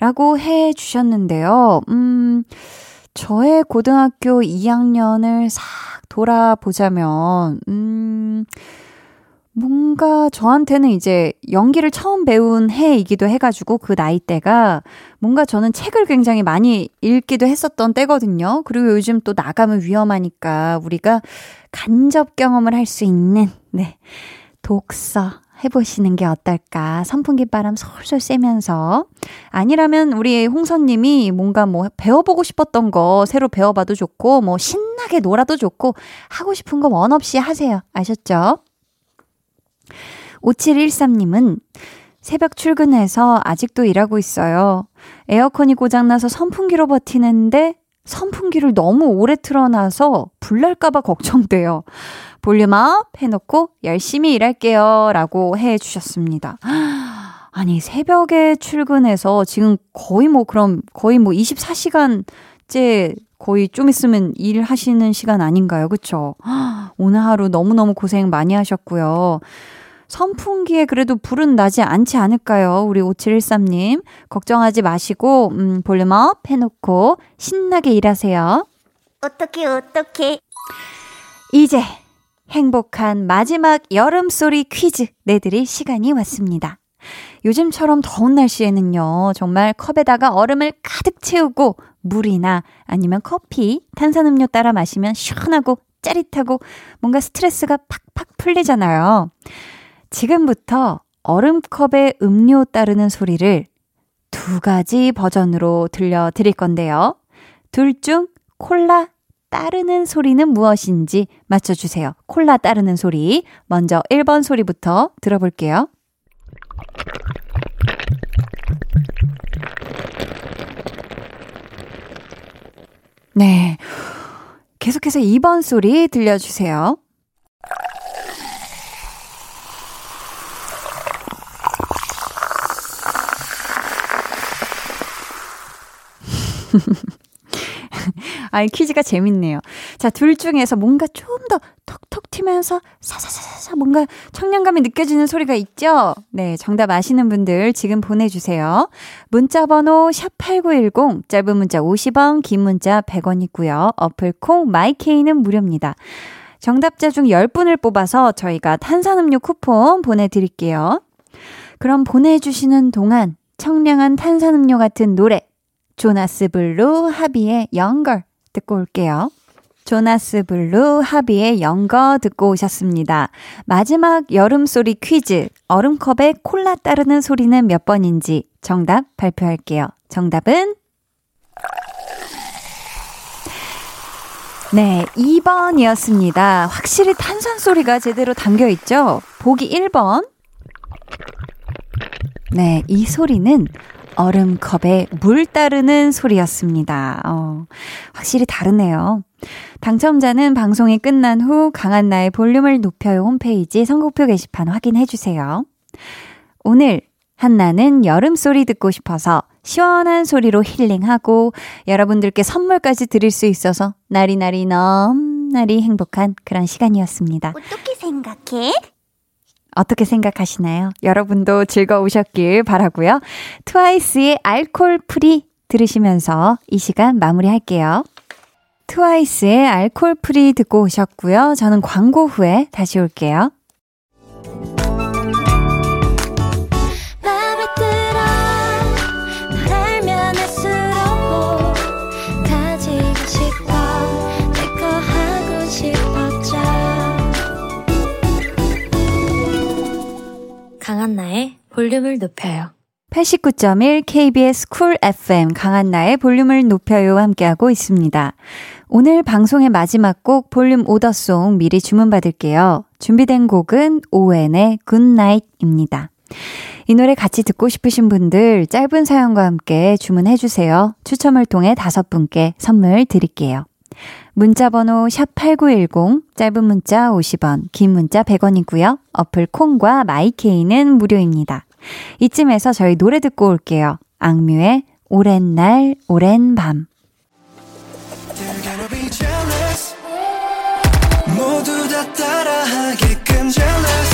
라고 해 주셨는데요. 음, 저의 고등학교 2학년을 싹 돌아보자면, 음, 뭔가 저한테는 이제 연기를 처음 배운 해이기도 해가지고 그 나이대가 뭔가 저는 책을 굉장히 많이 읽기도 했었던 때거든요. 그리고 요즘 또 나가면 위험하니까 우리가 간접 경험을 할 수 있는, 네. 독서, 해보시는 게 어떨까. 선풍기 바람 솔솔 쐬면서. 아니라면 우리 홍선님이 뭔가 뭐 배워보고 싶었던 거 새로 배워봐도 좋고, 뭐 신나게 놀아도 좋고, 하고 싶은 거 원 없이 하세요. 아셨죠? 5713님은 새벽 출근해서 아직도 일하고 있어요. 에어컨이 고장나서 선풍기로 버티는데 선풍기를 너무 오래 틀어놔서 불날까봐 걱정돼요. 볼륨업 해놓고 열심히 일할게요. 라고 해 주셨습니다. 아니, 새벽에 출근해서 지금 거의 뭐, 그럼 거의 뭐 24시간째 거의 좀 있으면 일하시는 시간 아닌가요? 그쵸? 오늘 하루 너무너무 고생 많이 하셨고요. 선풍기에 그래도 불은 나지 않지 않을까요? 우리 5713님. 걱정하지 마시고, 음, 볼륨업 해놓고 신나게 일하세요.
어떻게, 어떻게.
이제 행복한 마지막 여름소리 퀴즈 내드릴 시간이 왔습니다. 요즘처럼 더운 날씨에는요, 정말 컵에다가 얼음을 가득 채우고 물이나 아니면 커피, 탄산음료 따라 마시면 시원하고 짜릿하고 뭔가 스트레스가 팍팍 풀리잖아요. 지금부터 얼음컵에 음료 따르는 소리를 두 가지 버전으로 들려드릴 건데요. 둘 중 콜라 따르는 소리는 무엇인지 맞춰주세요. 콜라 따르는 소리. 먼저 1번 소리부터 들어볼게요. 네. 계속해서 2번 소리 들려주세요. 아, 퀴즈가 재밌네요. 자, 둘 중에서 뭔가 좀 더 톡톡 튀면서 사사사사 뭔가 청량감이 느껴지는 소리가 있죠? 네, 정답 아시는 분들 지금 보내주세요. 문자 번호 샵8910, 짧은 문자 50원, 긴 문자 100원이고요. 어플 콩, 마이케이는 무료입니다. 정답자 중 10분을 뽑아서 저희가 탄산음료 쿠폰 보내드릴게요. 그럼 보내주시는 동안 청량한 탄산음료 같은 노래, 조나스 블루 하비의 Younger 듣고 올게요. 조나스 블루 하비의 Younger 듣고 오셨습니다. 마지막 여름 소리 퀴즈. 얼음컵에 콜라 따르는 소리는 몇 번인지 정답 발표할게요. 정답은 네, 2번이었습니다. 확실히 탄산 소리가 제대로 담겨 있죠? 보기 1번. 네, 이 소리는 얼음컵에 물 따르는 소리였습니다. 어, 확실히 다르네요. 당첨자는 방송이 끝난 후 강한나의 볼륨을 높여요 홈페이지 선곡표 게시판 확인해 주세요. 오늘 한나는 여름 소리 듣고 싶어서 시원한 소리로 힐링하고 여러분들께 선물까지 드릴 수 있어서 나리나리 넘나리 행복한 그런 시간이었습니다.
어떻게 생각해?
어떻게 생각하시나요? 여러분도 즐거우셨길 바라고요. 트와이스의 Alcohol-Free 들으시면서 이 시간 마무리할게요. 트와이스의 Alcohol-Free 듣고 오셨고요. 저는 광고 후에 다시 올게요.
강한나의 볼륨을 높여요
89.1 KBS 쿨 FM 강한나의 볼륨을 높여요 함께하고 있습니다. 오늘 방송의 마지막 곡 볼륨 order song 미리 주문받을게요. 준비된 곡은 오웬의 Good Night입니다. 이 노래 같이 듣고 싶으신 분들 짧은 사연과 함께 주문해주세요. 추첨을 통해 다섯 분께 선물 드릴게요. 문자번호 샵8910, 짧은 문자 50원, 긴 문자 100원이고요. 어플 콩과 마이케이는 무료입니다. 이쯤에서 저희 노래 듣고 올게요. 악뮤의 오랜 날, 오랜 밤.
모두 다 따라하게끔 jealous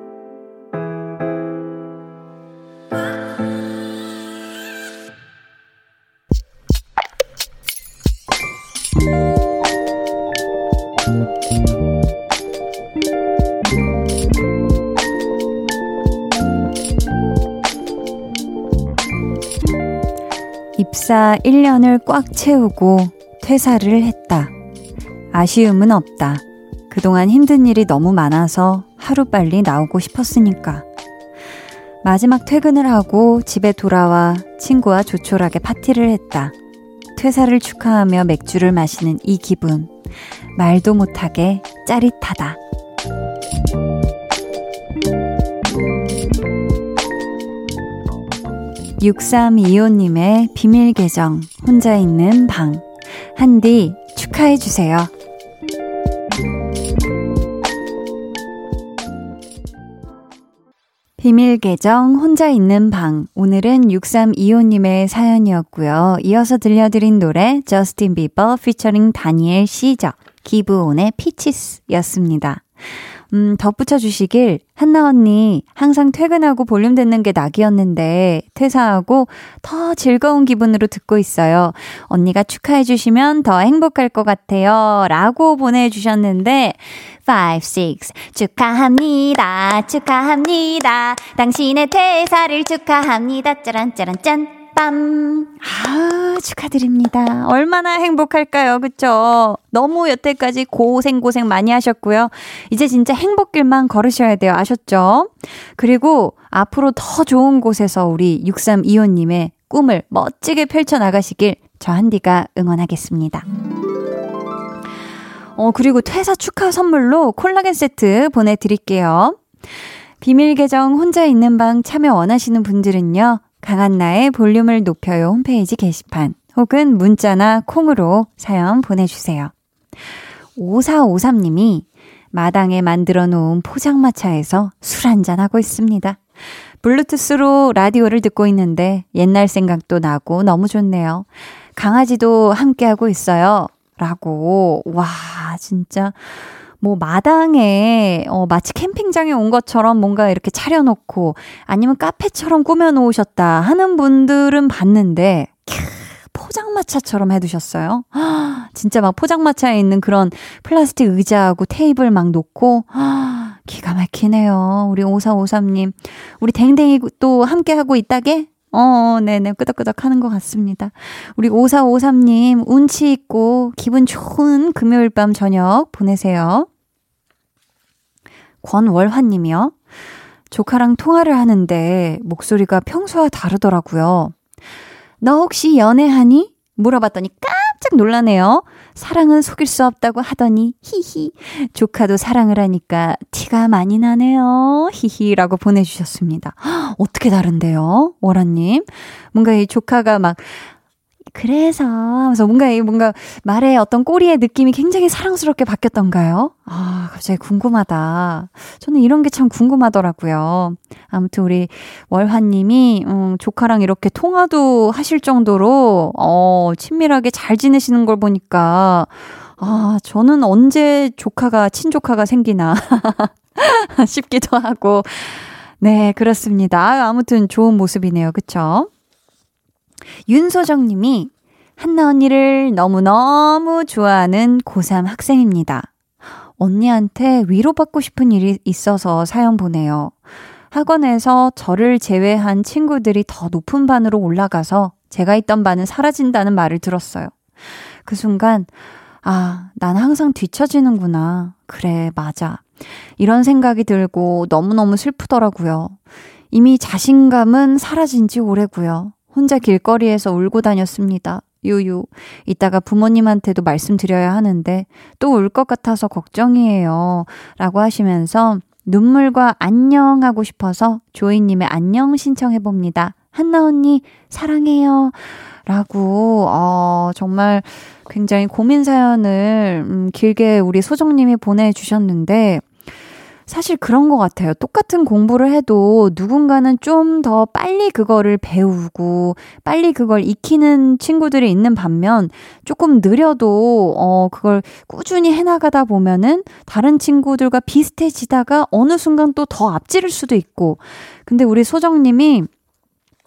입사 1년을 꽉 채우고 퇴사를 했다. 아쉬움은 없다. 그동안 힘든 일이 너무 많아서 하루빨리 나오고 싶었으니까. 마지막 퇴근을 하고 집에 돌아와 친구와 조촐하게 파티를 했다. 퇴사를 축하하며 맥주를 마시는 이 기분. 말도 못하게 짜릿하다. 6325님의 비밀 계정, 혼자 있는 방. 한디 축하해주세요. 비밀 계정 혼자 있는 방. 오늘은 6325님의 사연이었고요. 이어서 들려드린 노래 저스틴 비버 피처링 다니엘 시저 기브온의 피치스였습니다. 음, 덧붙여 주시길 한나 언니 항상 퇴근하고 볼륨 듣는 게 낙이었는데 퇴사하고 더 즐거운 기분으로 듣고 있어요. 언니가 축하해 주시면 더 행복할 것 같아요. 라고 보내주셨는데 5, 6 축하합니다. 축하합니다. 당신의 퇴사를 축하합니다. 짜란짜란 짠. 빰. 아, 축하드립니다. 얼마나 행복할까요? 그쵸? 너무 여태까지 고생고생 많이 하셨고요. 이제 진짜 행복길만 걸으셔야 돼요. 아셨죠? 그리고 앞으로 더 좋은 곳에서 우리 6325님의 꿈을 멋지게 펼쳐나가시길 저 한디가 응원하겠습니다. 어, 그리고 퇴사 축하 선물로 콜라겐 세트 보내드릴게요. 비밀 계정 혼자 있는 방 참여 원하시는 분들은요. 강한나의 볼륨을 높여요 홈페이지 게시판 혹은 문자나 콩으로 사연 보내주세요. 5453님이 마당에 만들어 놓은 포장마차에서 술 한잔하고 있습니다. 블루투스로 라디오를 듣고 있는데 옛날 생각도 나고 너무 좋네요. 강아지도 함께하고 있어요. 라고. 와, 진짜. 뭐 마당에 어 마치 캠핑장에 온 것처럼 뭔가 이렇게 차려놓고 아니면 카페처럼 꾸며놓으셨다 하는 분들은 봤는데 캬, 포장마차처럼 해두셨어요. 진짜 막 포장마차에 있는 그런 플라스틱 의자하고 테이블 막 놓고 기가 막히네요. 우리 5453님. 우리 댕댕이 또 함께하고 있다게? 어, 네네. 끄덕끄덕 하는 것 같습니다. 우리 5453님, 운치 있고 기분 좋은 금요일 밤 저녁 보내세요. 권월환님이요. 조카랑 통화를 하는데 목소리가 평소와 다르더라고요. 너 혹시 연애하니? 물어봤더니 깜짝 놀라네요. 사랑은 속일 수 없다고 하더니 히히. 조카도 사랑을 하니까 티가 많이 나네요. 히히라고 보내주셨습니다. 어떻게 다른데요? 월아님. 뭔가 이 조카가 막 그래서 그래서 뭔가 이 뭔가 말의 어떤 꼬리의 느낌이 굉장히 사랑스럽게 바뀌었던가요? 아, 갑자기 궁금하다. 저는 이런 게 참 궁금하더라고요. 아무튼 우리 월화님이 음, 조카랑 이렇게 통화도 하실 정도로 어, 친밀하게 잘 지내시는 걸 보니까 아, 저는 언제 조카가 친조카가 생기나 싶기도 하고 네, 그렇습니다. 아무튼 좋은 모습이네요. 그쵸? 윤소정 님이 한나 언니를 너무너무 좋아하는 고3 학생입니다. 언니한테 위로받고 싶은 일이 있어서 사연 보내요. 학원에서 저를 제외한 친구들이 더 높은 반으로 올라가서 제가 있던 반은 사라진다는 말을 들었어요. 그 순간, 아, 난 항상 뒤처지는구나. 그래, 맞아. 이런 생각이 들고 너무너무 슬프더라고요. 이미 자신감은 사라진 지 오래고요. 혼자 길거리에서 울고 다녔습니다. 유유. 이따가 부모님한테도 말씀드려야 하는데 또 울 것 같아서 걱정이에요. 라고 하시면서 눈물과 안녕 하고 싶어서 조이님의 안녕 신청해봅니다. 한나 언니, 사랑해요. 라고, 어, 정말 굉장히 고민 사연을, 음, 길게 우리 소정님이 보내주셨는데, 사실 그런 것 같아요. 똑같은 공부를 해도 누군가는 좀 더 빨리 그거를 배우고 빨리 그걸 익히는 친구들이 있는 반면 조금 느려도 어 그걸 꾸준히 해나가다 보면은 다른 친구들과 비슷해지다가 어느 순간 또 더 앞지를 수도 있고 근데 우리 소정님이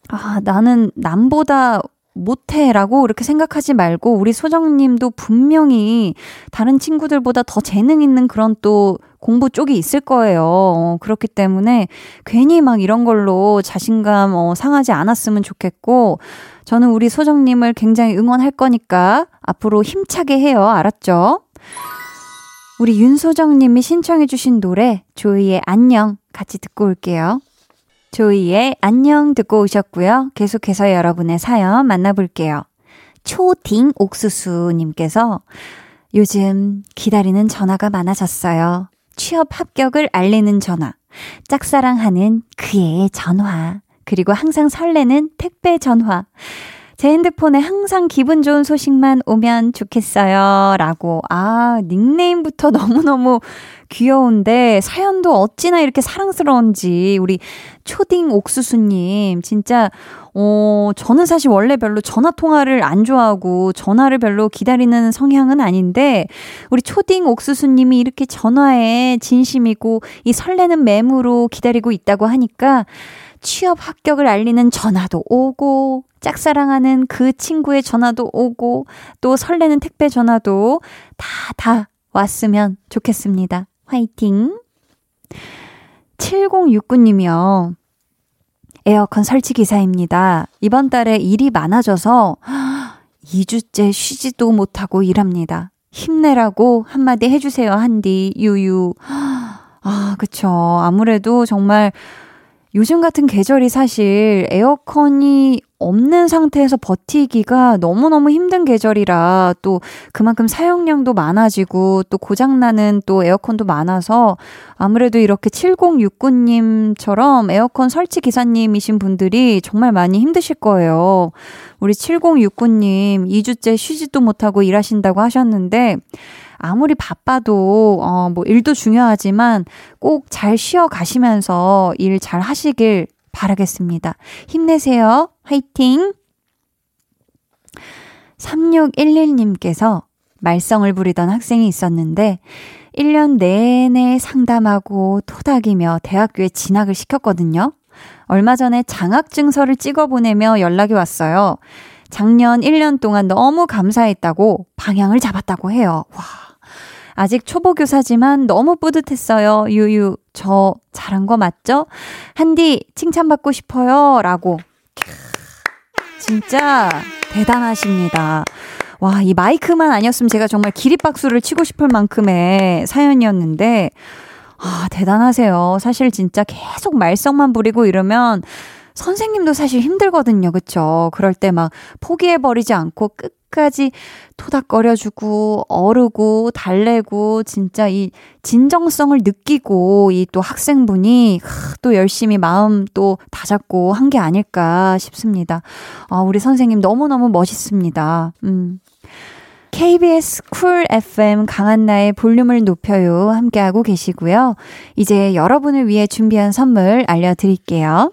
아 나는 남보다 못해라고 이렇게 생각하지 말고 우리 소정님도 분명히 다른 친구들보다 더 재능 있는 그런 또 공부 쪽이 있을 거예요. 어, 그렇기 때문에 괜히 막 이런 걸로 자신감 어, 상하지 않았으면 좋겠고 저는 우리 소정님을 굉장히 응원할 거니까 앞으로 힘차게 해요. 알았죠? 우리 윤소정님이 신청해주신 노래 조이의 안녕 같이 듣고 올게요. 조이의 안녕 듣고 오셨고요. 계속해서 여러분의 사연 만나볼게요. 초딩 옥수수님께서 요즘 기다리는 전화가 많아졌어요. 취업 합격을 알리는 전화, 짝사랑하는 그의 전화, 그리고 항상 설레는 택배 전화. 제 핸드폰에 항상 기분 좋은 소식만 오면 좋겠어요. 라고. 아, 닉네임부터 너무너무 귀여운데 사연도 어찌나 이렇게 사랑스러운지 우리 초딩 옥수수님 진짜 어 저는 사실 원래 별로 전화 통화를 안 좋아하고 전화를 별로 기다리는 성향은 아닌데 우리 초딩 옥수수님이 이렇게 전화에 진심이고 이 설레는 매무로 기다리고 있다고 하니까 취업 합격을 알리는 전화도 오고 짝사랑하는 그 친구의 전화도 오고 또 설레는 택배 전화도 다 다 왔으면 좋겠습니다. 화이팅! 7069님이요. 에어컨 설치 기사입니다. 이번 달에 일이 많아져서 2주째 쉬지도 못하고 일합니다. 힘내라고 한마디 해주세요, 한디, 유유. 아, 그쵸. 아무래도 정말 요즘 같은 계절이 사실 에어컨이 없는 상태에서 버티기가 너무너무 힘든 계절이라 또 그만큼 사용량도 많아지고 또 고장나는 또 에어컨도 많아서 아무래도 이렇게 7069님처럼 에어컨 설치 기사님이신 분들이 정말 많이 힘드실 거예요. 우리 7069님 2주째 쉬지도 못하고 일하신다고 하셨는데 아무리 바빠도 어 뭐 일도 중요하지만 꼭 잘 쉬어 가시면서 일 잘 하시길 바라겠습니다. 힘내세요. 화이팅! 3611님께서 말썽을 부리던 학생이 있었는데 1년 내내 상담하고 토닥이며 대학교에 진학을 시켰거든요. 얼마 전에 장학증서를 찍어 보내며 연락이 왔어요. 작년 1년 동안 너무 감사했다고 방향을 잡았다고 해요. 와. 아직 초보 교사지만 너무 뿌듯했어요. 유유, 저 잘한 거 맞죠? 한디, 칭찬받고 싶어요. 라고. 진짜 대단하십니다. 와, 이 마이크만 아니었으면 제가 정말 기립박수를 치고 싶을 만큼의 사연이었는데, 아, 대단하세요. 사실 진짜 계속 말썽만 부리고 이러면 선생님도 사실 힘들거든요. 그쵸? 그럴 때 막 포기해버리지 않고 끝까지 토닥거려주고, 어르고, 달래고, 진짜 이 진정성을 느끼고, 이 또 학생분이 또 열심히 마음 또 다잡고 한 게 아닐까 싶습니다. 아, 우리 선생님 너무너무 멋있습니다. 음. KBS 쿨 FM 강한나의 볼륨을 높여요. 함께하고 계시고요. 이제 여러분을 위해 준비한 선물 알려드릴게요.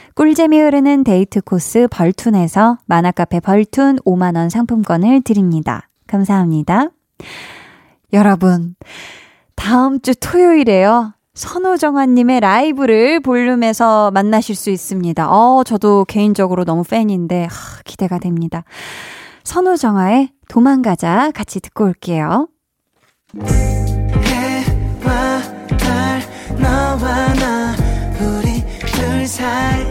꿀잼이 흐르는 데이트 코스 벌툰에서 만화카페 벌툰 5만원 상품권을 드립니다. 감사합니다. 여러분, 다음 주 토요일에요. 선우정아님의 라이브를 볼륨에서 만나실 수 있습니다. 어, 저도 개인적으로 너무 팬인데, 하, 기대가 됩니다. 선우정아의 도망가자 같이 듣고 올게요.
해와 달 너와 나 우리 둘 사이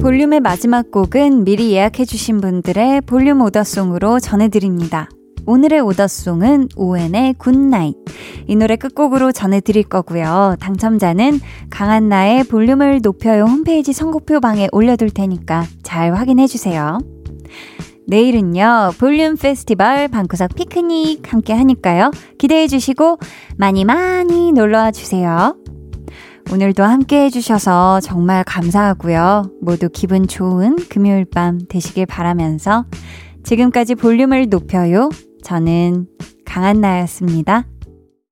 볼륨의 마지막 곡은 미리 예약해주신 분들의 볼륨 order song으로 전해드립니다. 오늘의 order song은 오웬의 Good Night. 이 노래 끝곡으로 전해드릴 거고요. 당첨자는 강한나의 볼륨을 높여요 홈페이지 선곡표 방에 올려둘 테니까 잘 확인해주세요. 내일은요, 볼륨 페스티벌 방구석 피크닉 함께 하니까요. 기대해 주시고 많이 많이 놀러와 주세요. 오늘도 함께 해주셔서 정말 감사하고요. 모두 기분 좋은 금요일 밤 되시길 바라면서 지금까지 볼륨을 높여요. 저는 강한나였습니다.